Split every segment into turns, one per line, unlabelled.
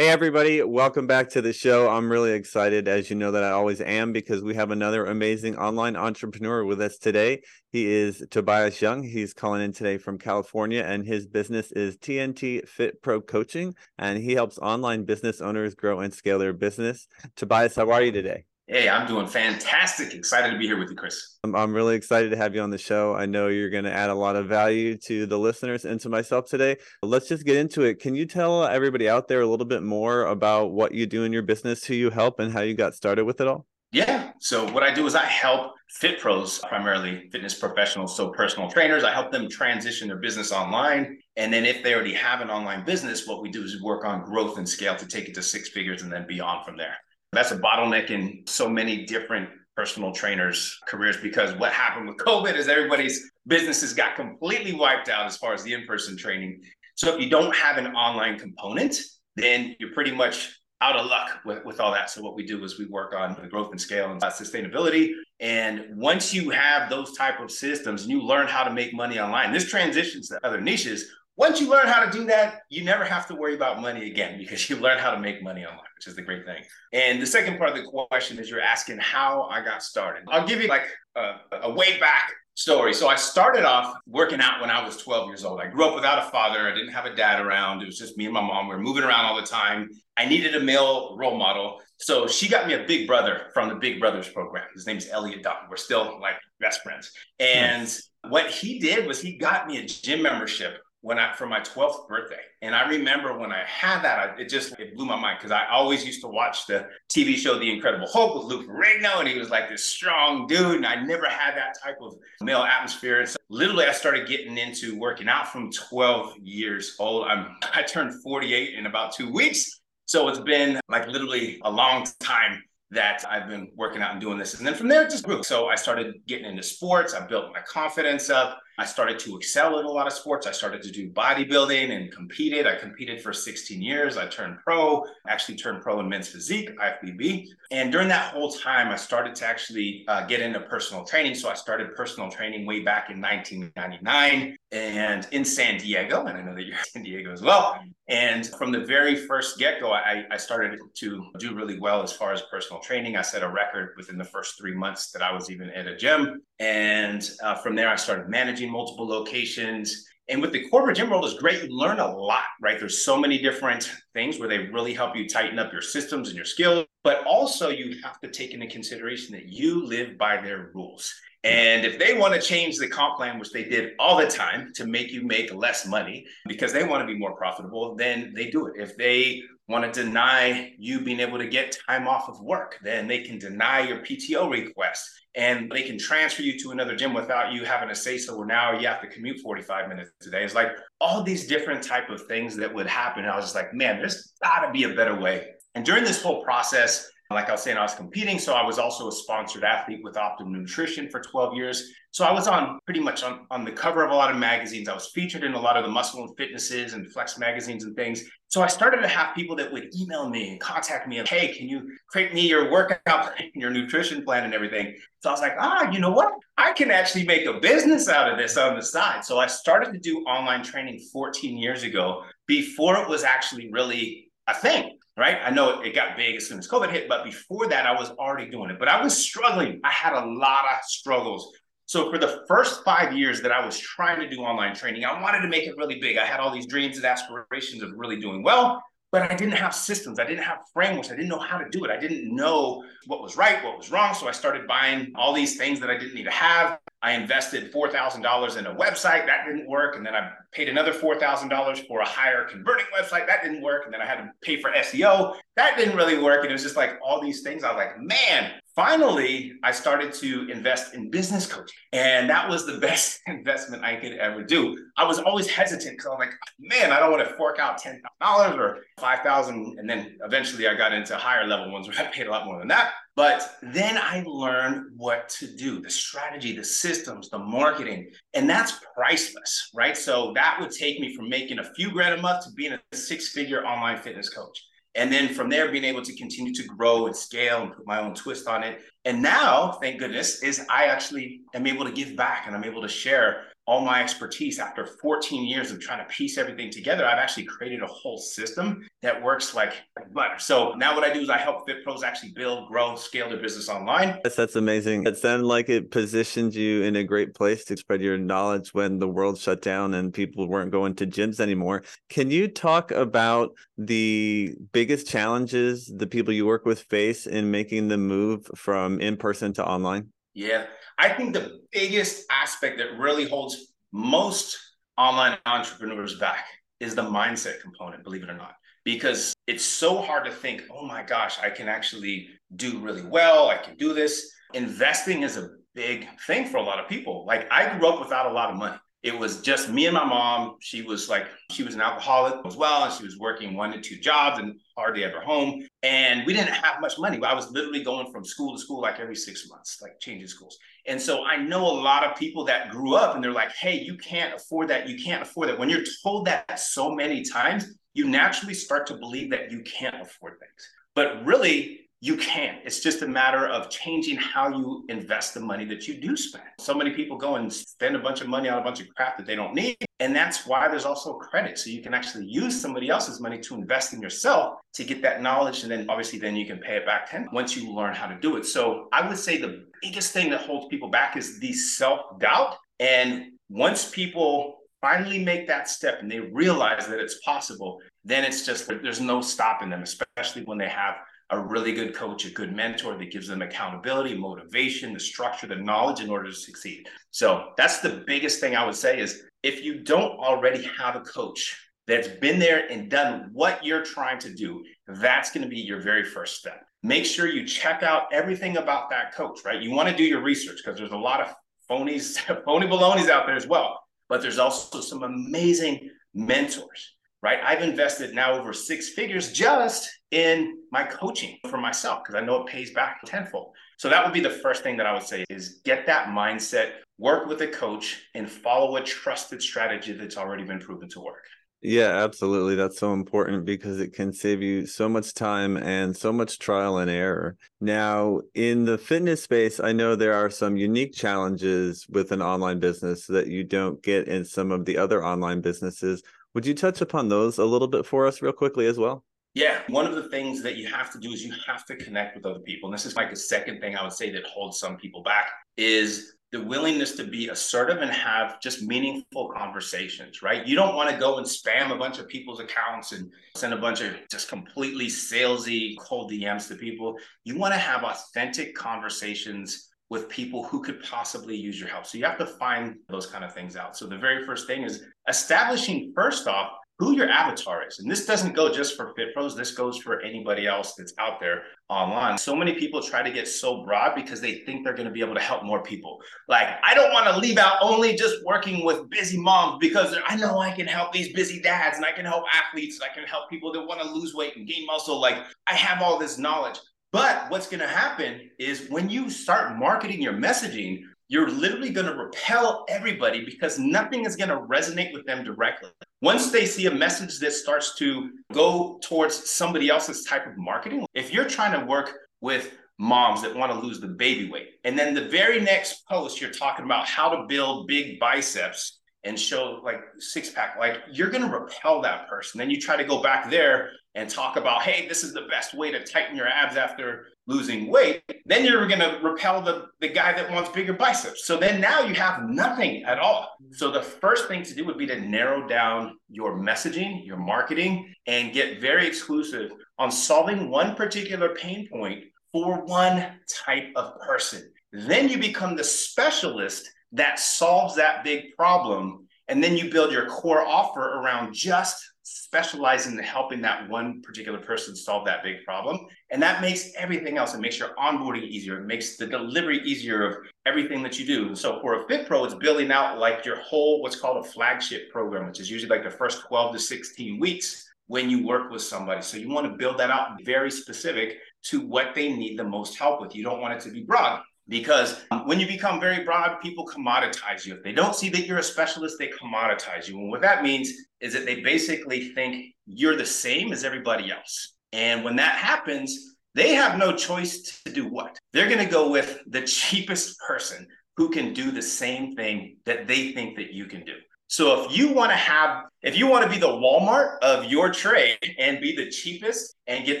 Hey, everybody, welcome back to the show. I'm really excited, as you know, that I always am, because we have another amazing online entrepreneur with us today. He is Tobias Young. He's calling in today from California, and his business is TNT Fit Pro Coaching, and he helps online business owners grow and scale their business. Tobias, how are you today?
Hey, I'm doing fantastic. Excited to be here with you, Chris.
I'm, I'm really excited to have you on the show. I know you're going to add a lot of value to the listeners and to myself today. Let's just get into it. Can you tell everybody out there a little bit more about what you do in your business, who you help, and how you got started with it all?
Yeah. So, what I do is I help fit pros, primarily fitness professionals, so personal trainers. I help them transition their business online. And then, if they already have an online business, what we do is work on growth and scale to take it to six figures and then beyond from there. That's a bottleneck in so many different personal trainers' careers because what happened with COVID is everybody's businesses got completely wiped out as far as the in person training. So if you don't have an online component, then you're pretty much out of luck with, with all that. So what we do is we work on the growth and scale and sustainability. And once you have those type of systems and you learn how to make money online, this transitions to other niches once you learn how to do that, you never have to worry about money again because you learn how to make money online, which is the great thing. And the second part of the question is you're asking how I got started. I'll give you like a, a way back story. So I started off working out when I was 12 years old. I grew up without a father. I didn't have a dad around. It was just me and my mom. We were moving around all the time. I needed a male role model. So she got me a big brother from the Big Brothers program. His name is Elliot Dunn. We're still like best friends. And nice. what he did was he got me a gym membership when I for my 12th birthday. And I remember when I had that, I, it just it blew my mind because I always used to watch the TV show The Incredible Hulk with Lou Ferrigno, and he was like this strong dude. And I never had that type of male atmosphere. And so literally I started getting into working out from 12 years old. I'm I turned 48 in about two weeks. So it's been like literally a long time that I've been working out and doing this. And then from there, it just grew. So I started getting into sports. I built my confidence up. I started to excel in a lot of sports. I started to do bodybuilding and competed. I competed for 16 years. I turned pro, actually turned pro in men's physique, IFBB. And during that whole time, I started to actually uh, get into personal training. So I started personal training way back in 1999 and in San Diego. And I know that you're in San Diego as well. And from the very first get go, I, I started to do really well as far as personal training. I set a record within the first three months that I was even at a gym. And uh, from there, I started managing multiple locations. And with the corporate gym world is great. You learn a lot, right? There's so many different things where they really help you tighten up your systems and your skills. But also you have to take into consideration that you live by their rules. And if they want to change the comp plan, which they did all the time to make you make less money because they want to be more profitable, then they do it. If they want to deny you being able to get time off of work, then they can deny your PTO request and they can transfer you to another gym without you having to say so or now you have to commute 45 minutes a day. It's like all these different type of things that would happen. I was just like, man, there's gotta be a better way. And during this whole process, like I was saying, I was competing. So I was also a sponsored athlete with Optimum Nutrition for 12 years. So I was on pretty much on, on the cover of a lot of magazines. I was featured in a lot of the muscle and fitnesses and flex magazines and things. So I started to have people that would email me and contact me and, hey, can you create me your workout plan, your nutrition plan and everything? So I was like, ah, you know what? I can actually make a business out of this on the side. So I started to do online training 14 years ago before it was actually really a thing right? I know it got big as soon as COVID hit, but before that, I was already doing it. But I was struggling. I had a lot of struggles. So for the first five years that I was trying to do online training, I wanted to make it really big. I had all these dreams and aspirations of really doing well. But I didn't have systems. I didn't have frameworks. I didn't know how to do it. I didn't know what was right, what was wrong. So I started buying all these things that I didn't need to have. I invested $4,000 in a website. That didn't work. And then I paid another $4,000 for a higher converting website. That didn't work. And then I had to pay for SEO. That didn't really work. And it was just like all these things. I was like, man, finally, I started to invest in business coaching. And that was the best investment I could ever do. I was always hesitant because I'm like, man, I don't want to fork out $10,000 or 5000 And then eventually I got into higher level ones where I paid a lot more than that. But then I learned what to do the strategy, the systems, the marketing, and that's priceless, right? So that would take me from making a few grand a month to being a six figure online fitness coach. And then from there, being able to continue to grow and scale and put my own twist on it. And now, thank goodness, is I actually am able to give back and I'm able to share all my expertise after 14 years of trying to piece everything together i've actually created a whole system that works like butter. So now what i do is i help fit pros actually build grow scale their business online.
Yes that's amazing. It sounded like it positioned you in a great place to spread your knowledge when the world shut down and people weren't going to gyms anymore. Can you talk about the biggest challenges the people you work with face in making the move from in person to online
yeah I think the biggest aspect that really holds most online entrepreneurs back is the mindset component, believe it or not, because it's so hard to think, oh my gosh, I can actually do really well. I can do this. Investing is a big thing for a lot of people. Like I grew up without a lot of money it was just me and my mom. She was like, she was an alcoholic as well. And she was working one to two jobs and hardly ever home. And we didn't have much money. I was literally going from school to school like every six months, like changing schools. And so I know a lot of people that grew up and they're like, hey, you can't afford that. You can't afford that. When you're told that so many times, you naturally start to believe that you can't afford things. But really, you can. It's just a matter of changing how you invest the money that you do spend. So many people go and spend a bunch of money on a bunch of crap that they don't need. And that's why there's also credit. So you can actually use somebody else's money to invest in yourself to get that knowledge. And then obviously then you can pay it back 10 once you learn how to do it. So I would say the biggest thing that holds people back is the self-doubt. And once people finally make that step and they realize that it's possible, then it's just there's no stopping them, especially when they have a really good coach, a good mentor that gives them accountability, motivation, the structure, the knowledge in order to succeed. So that's the biggest thing I would say is if you don't already have a coach that's been there and done what you're trying to do, that's going to be your very first step. Make sure you check out everything about that coach, right? You want to do your research because there's a lot of phonies, phony balonies out there as well. But there's also some amazing mentors right? I've invested now over six figures just in my coaching for myself because I know it pays back tenfold. So that would be the first thing that I would say is get that mindset, work with a coach and follow a trusted strategy that's already been proven to work.
Yeah, absolutely. That's so important because it can save you so much time and so much trial and error. Now, in the fitness space, I know there are some unique challenges with an online business that you don't get in some of the other online businesses. Would you touch upon those a little bit for us, real quickly, as well?
Yeah, one of the things that you have to do is you have to connect with other people. And this is like the second thing I would say that holds some people back is the willingness to be assertive and have just meaningful conversations, right? You don't want to go and spam a bunch of people's accounts and send a bunch of just completely salesy cold DMs to people. You want to have authentic conversations with people who could possibly use your help. So you have to find those kind of things out. So the very first thing is establishing first off who your avatar is. And this doesn't go just for Fit Pros, this goes for anybody else that's out there online. So many people try to get so broad because they think they're going to be able to help more people. Like, I don't want to leave out only just working with busy moms because I know I can help these busy dads and I can help athletes and I can help people that want to lose weight and gain muscle. Like, I have all this knowledge. But what's going to happen is when you start marketing your messaging, you're literally going to repel everybody because nothing is going to resonate with them directly. Once they see a message that starts to go towards somebody else's type of marketing, if you're trying to work with moms that want to lose the baby weight, and then the very next post, you're talking about how to build big biceps and show like six pack, like you're going to repel that person. Then you try to go back there and talk about, hey, this is the best way to tighten your abs after losing weight, then you're going to repel the, the guy that wants bigger biceps. So then now you have nothing at all. So the first thing to do would be to narrow down your messaging, your marketing, and get very exclusive on solving one particular pain point for one type of person. Then you become the specialist that solves that big problem. And then you build your core offer around just specializing in helping that one particular person solve that big problem. And that makes everything else. It makes your onboarding easier. It makes the delivery easier of everything that you do. So for a Fit Pro, it's building out like your whole what's called a flagship program, which is usually like the first 12 to 16 weeks when you work with somebody. So you want to build that out very specific to what they need the most help with. You don't want it to be broad because um, when you become very broad, people commoditize you. If they don't see that you're a specialist, they commoditize you. And what that means is that they basically think you're the same as everybody else. And when that happens, they have no choice to do what? They're going to go with the cheapest person who can do the same thing that they think that you can do. So if you want to have, if you want to be the Walmart of your trade and be the cheapest and get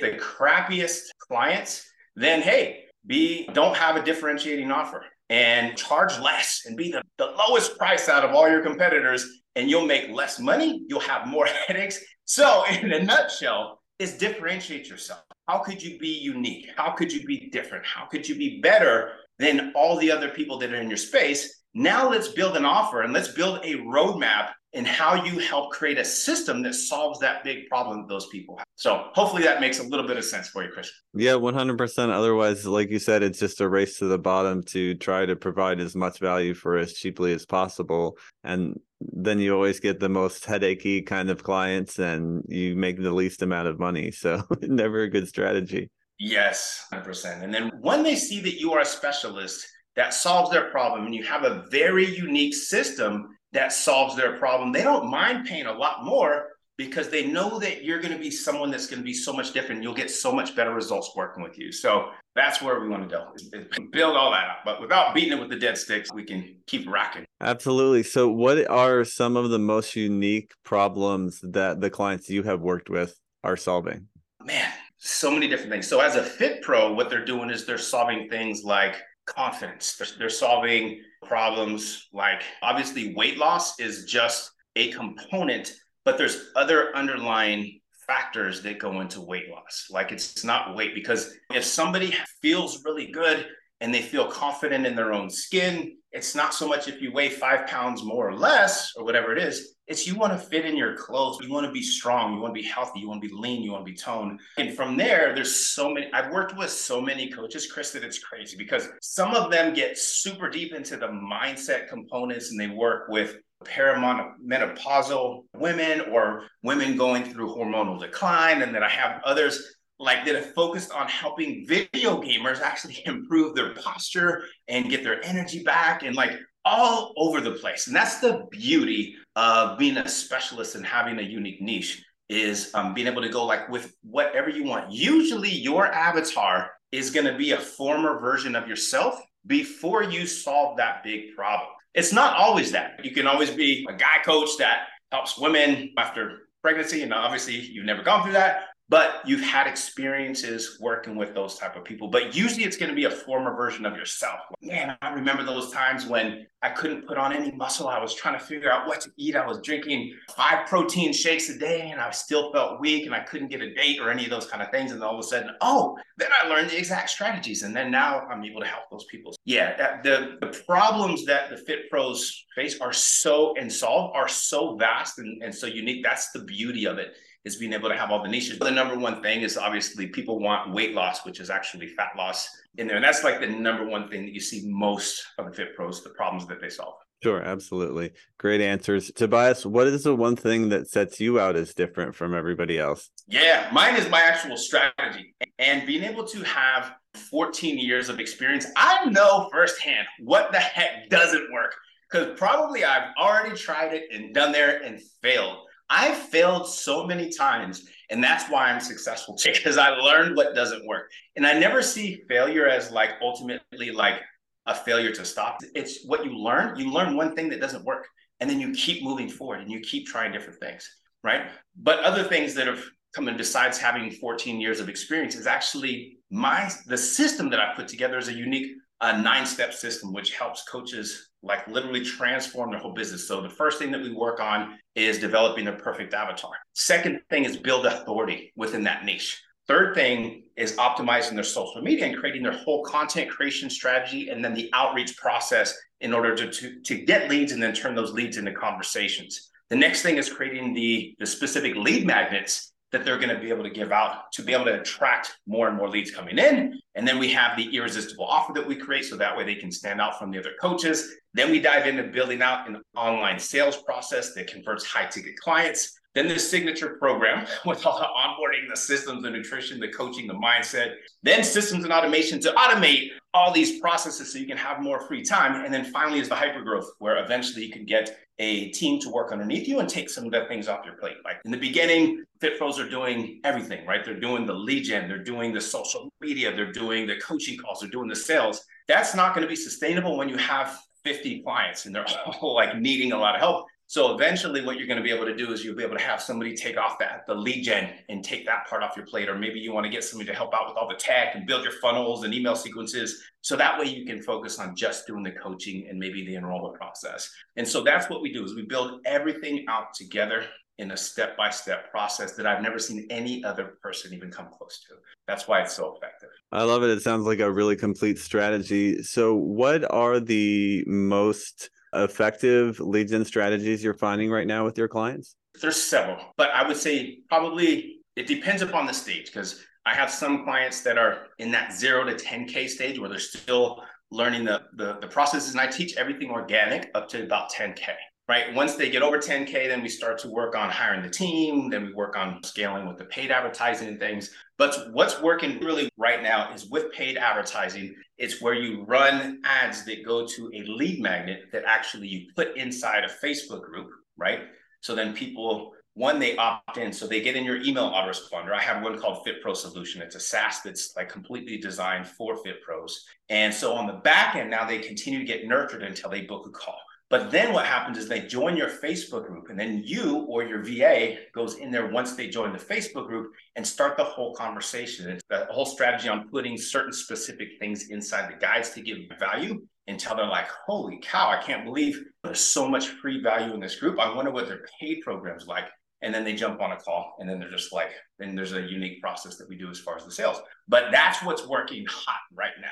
the crappiest clients, then hey, be don't have a differentiating offer and charge less and be the, the lowest price out of all your competitors and you'll make less money you'll have more headaches. So in a nutshell is differentiate yourself. How could you be unique? How could you be different? How could you be better than all the other people that are in your space? Now let's build an offer and let's build a roadmap in how you help create a system that solves that big problem those people have. So hopefully that makes a little bit of sense for you, Chris.
Yeah, 100%. Otherwise, like you said, it's just a race to the bottom to try to provide as much value for as cheaply as possible. And then you always get the most headachy kind of clients and you make the least amount of money. So never a good strategy.
Yes, 100%. And then when they see that you are a specialist, that solves their problem and you have a very unique system that solves their problem, they don't mind paying a lot more because they know that you're going to be someone that's going to be so much different. You'll get so much better results working with you. So that's where we want to go is, is build all that up. But without beating it with the dead sticks, we can keep rocking.
Absolutely. So, what are some of the most unique problems that the clients you have worked with are solving?
Man, so many different things. So, as a fit pro, what they're doing is they're solving things like confidence. They're, they're solving problems like obviously weight loss is just a component, but there's other underlying factors that go into weight loss. Like it's not weight because if somebody feels really good and they feel confident in their own skin, it's not so much if you weigh five pounds more or less or whatever it is. It's you want to fit in your clothes. You want to be strong. You want to be healthy. You want to be lean. You want to be toned. And from there, there's so many. I've worked with so many coaches, Chris, that it's crazy because some of them get super deep into the mindset components and they work with perimenopausal women or women going through hormonal decline. And then I have others like that have focused on helping video gamers actually improve their posture and get their energy back and like all over the place. And that's the beauty of being a specialist and having a unique niche is um, being able to go like with whatever you want. Usually your avatar is going to be a former version of yourself before you solve that big problem. It's not always that. You can always be a guy coach that helps women after pregnancy. And obviously you've never gone through that, but you've had experiences working with those type of people. But usually it's going to be a former version of yourself. Man i remember those times when i couldn't put on any muscle. I was trying to figure out what to eat. I was drinking five protein shakes a day and i still felt weak and i couldn't get a date or any of those kind of things. And all of a sudden oh then i learned the exact strategies and then now i'm able to help those people. Yeah the, the problems that the fit pros face are so and solve are so vast and, and so unique. That's the beauty of it is being able to have all the niches. The number one thing is obviously people want weight loss, which is actually fat loss in there. And that's like the number one thing that you see most of the fit pros, the problems that they solve.
Sure, absolutely. Great answers. Tobias, what is the one thing that sets you out as different from everybody else?
Yeah, mine is my actual strategy and being able to have 14 years of experience. I know firsthand what the heck doesn't work because probably I've already tried it and done there and failed. I failed so many times, and that's why I'm successful because I learned what doesn't work. And I never see failure as like ultimately like a failure to stop. It's what you learn. You learn one thing that doesn't work, and then you keep moving forward and you keep trying different things, right? But other things that have come in besides having 14 years of experience is actually my the system that I put together is a unique uh, nine step system, which helps coaches like literally transform their whole business. So the first thing that we work on is developing a perfect avatar. Second thing is build authority within that niche. Third thing is optimizing their social media and creating their whole content creation strategy and then the outreach process in order to, to, to get leads and then turn those leads into conversations. The next thing is creating the, the specific lead magnets that they're going to be able to give out to be able to attract more and more leads coming in. And then we have the irresistible offer that we create so that way they can stand out from the other coaches. Then we dive into building out an online sales process that converts high ticket clients. Then the signature program with all the onboarding, the systems, the nutrition, the coaching, the mindset. Then systems and automation to automate all these processes so you can have more free time. And then finally is the hyper growth, where eventually you can get a team to work underneath you and take some of the things off your plate. Like in the beginning, Fit Pros are doing everything, right? They're doing the lead gen, they're doing the social media, they're doing the coaching calls, they're doing the sales. That's not going to be sustainable when you have 50 clients and they're all like needing a lot of help. So eventually what you're going to be able to do is you'll be able to have somebody take off that the lead gen and take that part off your plate. Or maybe you want to get somebody to help out with all the tech and build your funnels and email sequences. So that way you can focus on just doing the coaching and maybe the enrollment process. And so that's what we do is we build everything out together in a step-by-step process that I've never seen any other person even come close to. That's why it's so effective.
I love it. It sounds like a really complete strategy. So what are the most effective lead gen strategies you're finding right now with your clients?
There's several, but I would say probably it depends upon the stage because I have some clients that are in that zero to 10K stage where they're still learning the, the, the processes. And I teach everything organic up to about 10K right? Once they get over 10K, then we start to work on hiring the team. Then we work on scaling with the paid advertising and things. But what's working really right now is with paid advertising, it's where you run ads that go to a lead magnet that actually you put inside a Facebook group, right? So then people, one, they opt in. So they get in your email autoresponder. I have one called Fit Pro Solution. It's a SaaS that's like completely designed for Fit Pros. And so on the back end, now they continue to get nurtured until they book a call. But then what happens is they join your Facebook group, and then you or your VA goes in there once they join the Facebook group and start the whole conversation. It's the whole strategy on putting certain specific things inside the guides to give value until they're like, holy cow, I can't believe there's so much free value in this group. I wonder what their paid program's like. And then they jump on a call, and then they're just like, then there's a unique process that we do as far as the sales. But that's what's working hot right now.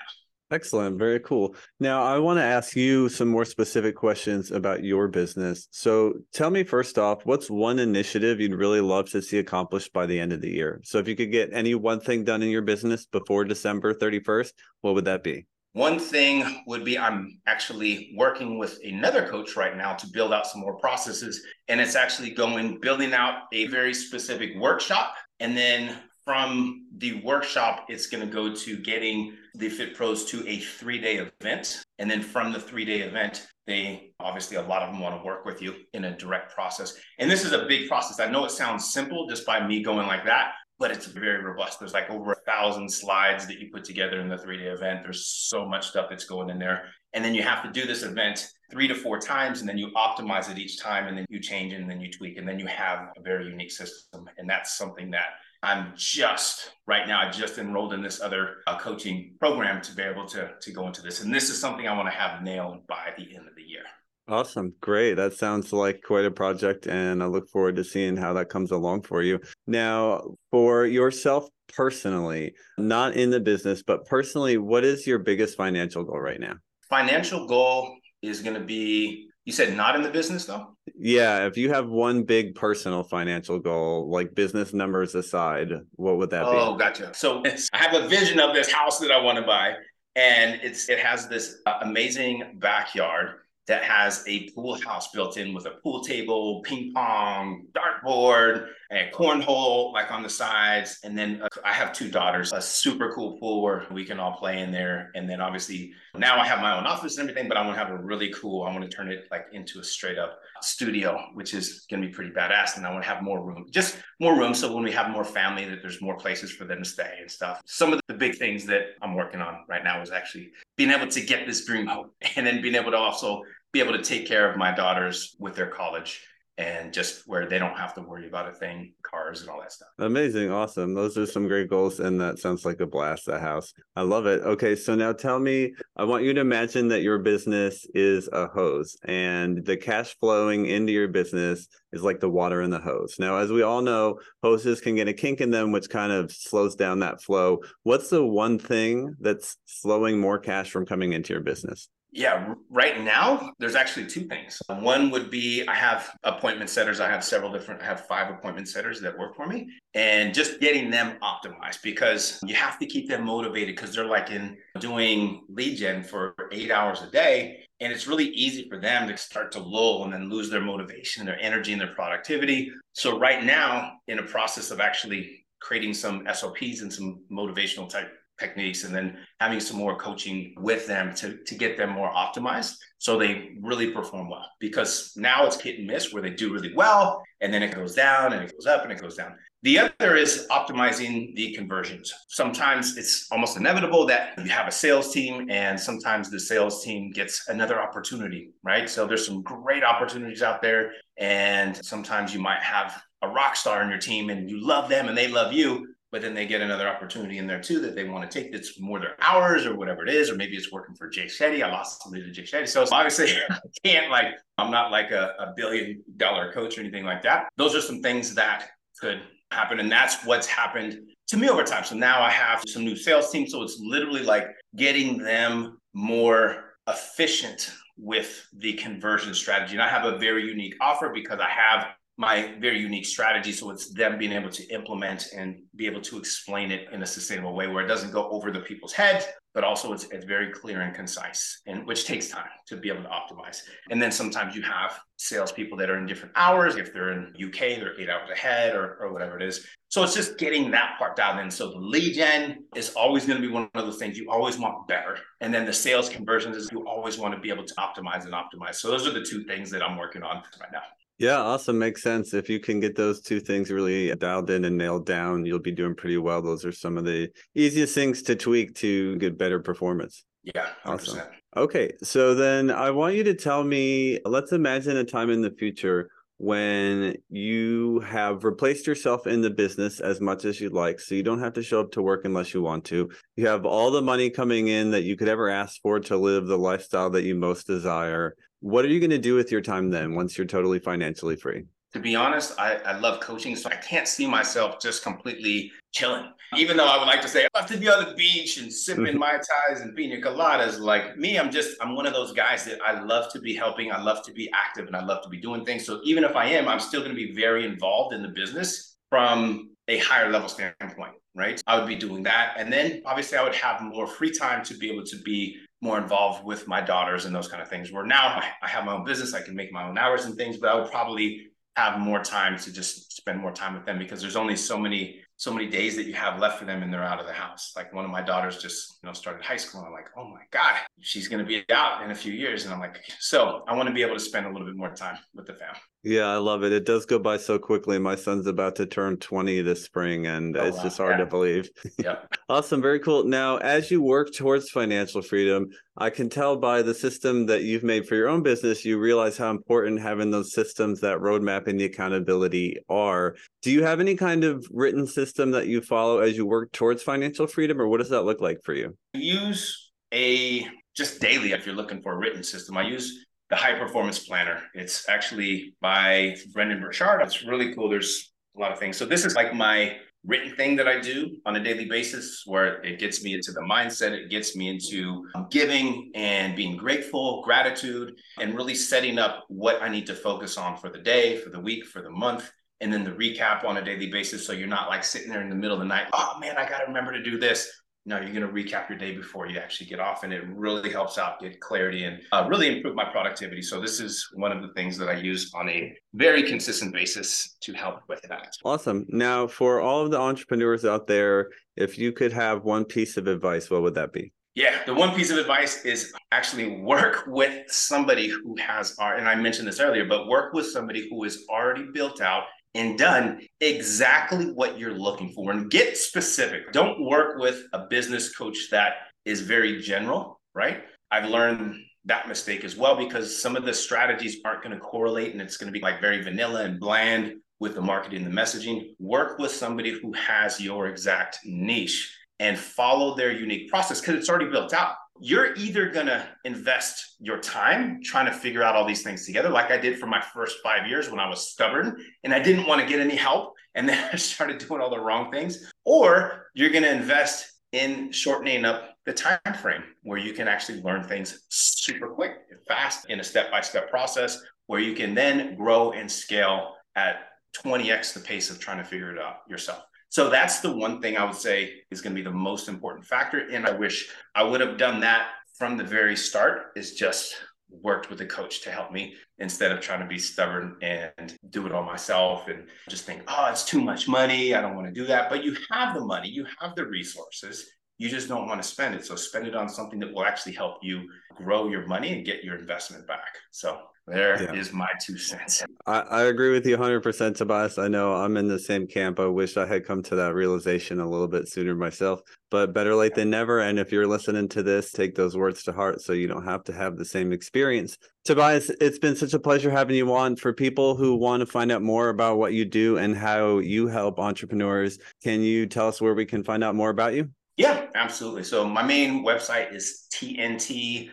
Excellent. Very cool. Now, I want to ask you some more specific questions about your business. So, tell me first off, what's one initiative you'd really love to see accomplished by the end of the year? So, if you could get any one thing done in your business before December 31st, what would that be?
One thing would be I'm actually working with another coach right now to build out some more processes. And it's actually going building out a very specific workshop and then from the workshop, it's going to go to getting the Fit Pros to a three day event. And then from the three day event, they obviously, a lot of them want to work with you in a direct process. And this is a big process. I know it sounds simple just by me going like that, but it's very robust. There's like over a thousand slides that you put together in the three day event. There's so much stuff that's going in there. And then you have to do this event three to four times, and then you optimize it each time, and then you change and then you tweak, and then you have a very unique system. And that's something that I'm just right now, I just enrolled in this other uh, coaching program to be able to, to go into this. And this is something I want to have nailed by the end of the year.
Awesome. Great. That sounds like quite a project. And I look forward to seeing how that comes along for you. Now, for yourself personally, not in the business, but personally, what is your biggest financial goal right now?
Financial goal is going to be you said not in the business though?
Yeah. If you have one big personal financial goal, like business numbers aside, what would that
oh,
be?
Oh, gotcha. So I have a vision of this house that I want to buy. And it's it has this uh, amazing backyard that has a pool house built in with a pool table, ping pong, dartboard, and cornhole like on the sides. And then uh, I have two daughters, a super cool pool where we can all play in there. And then obviously now I have my own office and everything, but I want to have a really cool, I want to turn it like into a straight up studio, which is going to be pretty badass. And I want to have more room, just more room. So when we have more family, that there's more places for them to stay and stuff. Some of the big things that I'm working on right now is actually being able to get this dream home and then being able to also be able to take care of my daughters with their college and just where they don't have to worry about a thing, cars and all that stuff.
Amazing. Awesome. Those are some great goals. And that sounds like a blast, that house. I love it. Okay. So now tell me, I want you to imagine that your business is a hose and the cash flowing into your business is like the water in the hose. Now, as we all know, hoses can get a kink in them, which kind of slows down that flow. What's the one thing that's slowing more cash from coming into your business?
Yeah, right now there's actually two things. One would be I have appointment setters. I have several different, I have five appointment setters that work for me, and just getting them optimized because you have to keep them motivated because they're like in doing lead gen for eight hours a day. And it's really easy for them to start to lull and then lose their motivation, their energy, and their productivity. So, right now, in a process of actually creating some SOPs and some motivational type techniques and then having some more coaching with them to, to get them more optimized so they really perform well. Because now it's hit and miss where they do really well and then it goes down and it goes up and it goes down. The other is optimizing the conversions. Sometimes it's almost inevitable that you have a sales team and sometimes the sales team gets another opportunity right? So there's some great opportunities out there and sometimes you might have a rock star in your team and you love them and they love you but then they get another opportunity in there too that they want to take that's more their hours or whatever it is, or maybe it's working for Jay Shetty. I lost somebody to Jay Shetty. So obviously I can't like, I'm not like a, a billion dollar coach or anything like that. Those are some things that could happen. And that's what's happened to me over time. So now I have some new sales team. So it's literally like getting them more efficient with the conversion strategy. And I have a very unique offer because I have my very unique strategy. So it's them being able to implement and be able to explain it in a sustainable way where it doesn't go over the people's heads, but also it's, it's very clear and concise, and which takes time to be able to optimize. And then sometimes you have salespeople that are in different hours. If they're in UK, they're eight hours ahead or, or whatever it is. So it's just getting that part down. And so the lead gen is always going to be one of those things you always want better. And then the sales conversions is you always want to be able to optimize and optimize. So those are the two things that I'm working on right now.
Yeah, awesome. Makes sense. If you can get those two things really dialed in and nailed down, you'll be doing pretty well. Those are some of the easiest things to tweak to get better performance.
Yeah, 100%. awesome.
Okay, so then I want you to tell me let's imagine a time in the future when you have replaced yourself in the business as much as you'd like. So you don't have to show up to work unless you want to. You have all the money coming in that you could ever ask for to live the lifestyle that you most desire. What are you going to do with your time then once you're totally financially free?
To be honest, I, I love coaching, so I can't see myself just completely chilling. Even though I would like to say I love to be on the beach and sipping mm-hmm. mai tais and pina coladas. Like me, I'm just I'm one of those guys that I love to be helping. I love to be active, and I love to be doing things. So even if I am, I'm still going to be very involved in the business from a higher level standpoint, right? I would be doing that, and then obviously I would have more free time to be able to be more involved with my daughters and those kind of things. Where now I have my own business, I can make my own hours and things, but I would probably have more time to just spend more time with them because there's only so many so many days that you have left for them and they're out of the house. Like one of my daughters just, you know, started high school and I'm like, oh my God, she's going to be out in a few years. And I'm like, so I want to be able to spend a little bit more time with the family.
Yeah, I love it. It does go by so quickly. My son's about to turn 20 this spring and oh, it's wow. just hard yeah. to believe.
Yeah.
awesome. Very cool. Now, as you work towards financial freedom, I can tell by the system that you've made for your own business, you realize how important having those systems, that roadmap, and the accountability are. Do you have any kind of written system that you follow as you work towards financial freedom, or what does that look like for you?
use a just daily if you're looking for a written system. I use the High Performance Planner. It's actually by Brendon Burchard. It's really cool. There's a lot of things. So this is like my written thing that I do on a daily basis where it gets me into the mindset, it gets me into um, giving and being grateful, gratitude, and really setting up what I need to focus on for the day, for the week, for the month. And then the recap on a daily basis. So you're not like sitting there in the middle of the night, oh man, I got to remember to do this. No, you're going to recap your day before you actually get off, and it really helps out get clarity and uh, really improve my productivity. So this is one of the things that I use on a very consistent basis to help with that.
Awesome. Now, for all of the entrepreneurs out there, if you could have one piece of advice, what would that be?
Yeah, the one piece of advice is actually work with somebody who has, and I mentioned this earlier, but work with somebody who is already built out and done exactly what you're looking for and get specific. Don't work with a business coach that is very general, right? I've learned that mistake as well because some of the strategies aren't going to correlate and it's going to be like very vanilla and bland with the marketing the messaging. Work with somebody who has your exact niche and follow their unique process because it's already built out. You're either going to invest your time trying to figure out all these things together, like I did for my first five years when I was stubborn and I didn't want to get any help. And then I started doing all the wrong things, or you're going to invest in shortening up the time frame where you can actually learn things super quick and fast in a step-by-step process where you can then grow and scale at 20x the pace of trying to figure it out yourself so that's the one thing i would say is going to be the most important factor and i wish i would have done that from the very start is just worked with a coach to help me instead of trying to be stubborn and do it all myself and just think, oh, it's too much money. I don't want to do that. But you have the money, you have the resources. You just don't want to spend it. So spend it on something that will actually help you grow your money and get your investment back. So there yeah. is my two cents.
I, I agree with you 100%, Tobias. I know I'm in the same camp. I wish I had come to that realization a little bit sooner myself, but better late than never. And if you're listening to this, take those words to heart so you don't have to have the same experience. Tobias, it's been such a pleasure having you on. For people who want to find out more about what you do and how you help entrepreneurs, can you tell us where we can find out more about you?
Yeah, absolutely. So my main website is TNT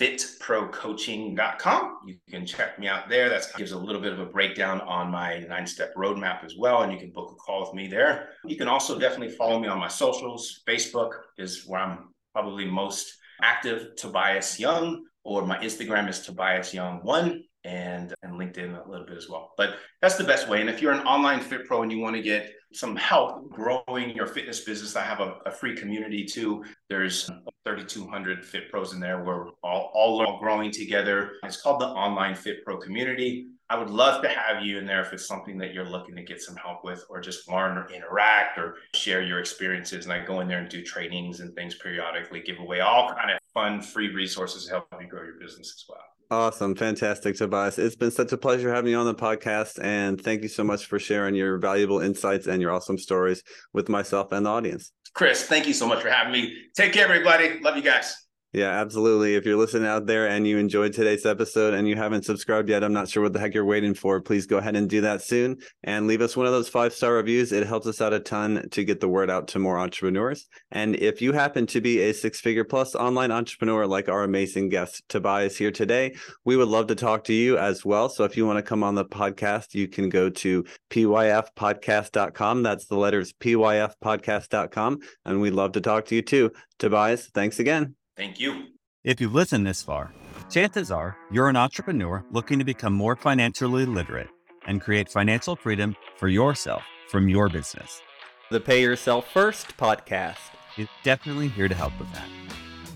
fitprocoaching.com. You can check me out there. That gives a little bit of a breakdown on my nine step roadmap as well. And you can book a call with me there. You can also definitely follow me on my socials. Facebook is where I'm probably most active, Tobias Young, or my Instagram is Tobias Young one and and LinkedIn a little bit as well. But that's the best way. And if you're an online fit pro and you want to get some help growing your fitness business, I have a, a free community too. There's 3,200 fit pros in there. We're all, all growing together. It's called the Online Fit Pro Community. I would love to have you in there if it's something that you're looking to get some help with, or just learn or interact or share your experiences. And I go in there and do trainings and things periodically, give away all kind of fun, free resources to help you grow your business as well.
Awesome. Fantastic, Tobias. It's been such a pleasure having you on the podcast. And thank you so much for sharing your valuable insights and your awesome stories with myself and the audience.
Chris, thank you so much for having me. Take care, everybody. Love you guys.
Yeah, absolutely. If you're listening out there and you enjoyed today's episode and you haven't subscribed yet, I'm not sure what the heck you're waiting for. Please go ahead and do that soon and leave us one of those five star reviews. It helps us out a ton to get the word out to more entrepreneurs. And if you happen to be a six figure plus online entrepreneur like our amazing guest Tobias here today, we would love to talk to you as well. So if you want to come on the podcast, you can go to pyfpodcast.com. That's the letters pyfpodcast.com. And we'd love to talk to you too. Tobias, thanks again.
Thank you.
If you've listened this far, chances are you're an entrepreneur looking to become more financially literate and create financial freedom for yourself from your business. The Pay Yourself First podcast is definitely here to help with that.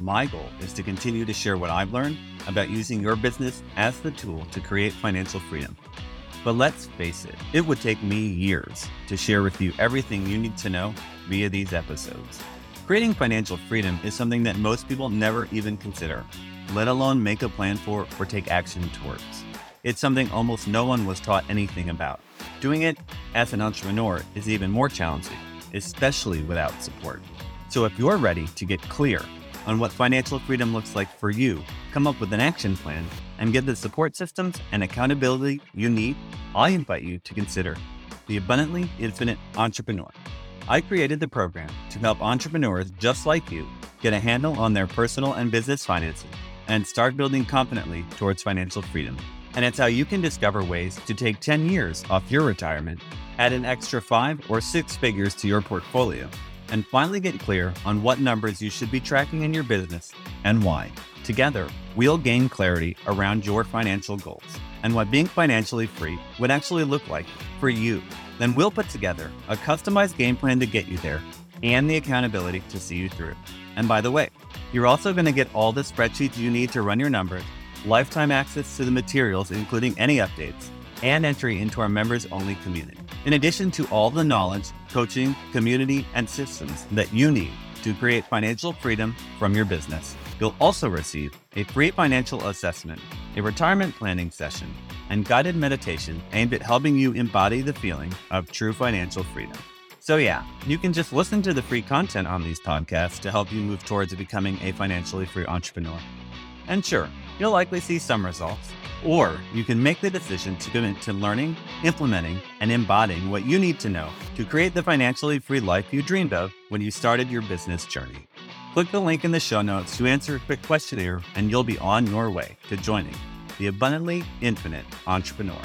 My goal is to continue to share what I've learned about using your business as the tool to create financial freedom. But let's face it, it would take me years to share with you everything you need to know via these episodes. Creating financial freedom is something that most people never even consider, let alone make a plan for or take action towards. It's something almost no one was taught anything about. Doing it as an entrepreneur is even more challenging, especially without support. So if you're ready to get clear on what financial freedom looks like for you, come up with an action plan, and get the support systems and accountability you need, I invite you to consider the Abundantly Infinite Entrepreneur. I created the program to help entrepreneurs just like you get a handle on their personal and business finances and start building confidently towards financial freedom. And it's how you can discover ways to take 10 years off your retirement, add an extra five or six figures to your portfolio, and finally get clear on what numbers you should be tracking in your business and why. Together, we'll gain clarity around your financial goals and what being financially free would actually look like for you then we'll put together a customized game plan to get you there and the accountability to see you through. And by the way, you're also going to get all the spreadsheets you need to run your numbers, lifetime access to the materials, including any updates, and entry into our members only community. In addition to all the knowledge, coaching, community, and systems that you need to create financial freedom from your business. You'll also receive a free financial assessment, a retirement planning session, and guided meditation aimed at helping you embody the feeling of true financial freedom. So, yeah, you can just listen to the free content on these podcasts to help you move towards becoming a financially free entrepreneur. And sure, you'll likely see some results. Or you can make the decision to commit to learning, implementing, and embodying what you need to know to create the financially free life you dreamed of when you started your business journey. Click the link in the show notes to answer a quick questionnaire, and you'll be on your way to joining the abundantly infinite entrepreneur.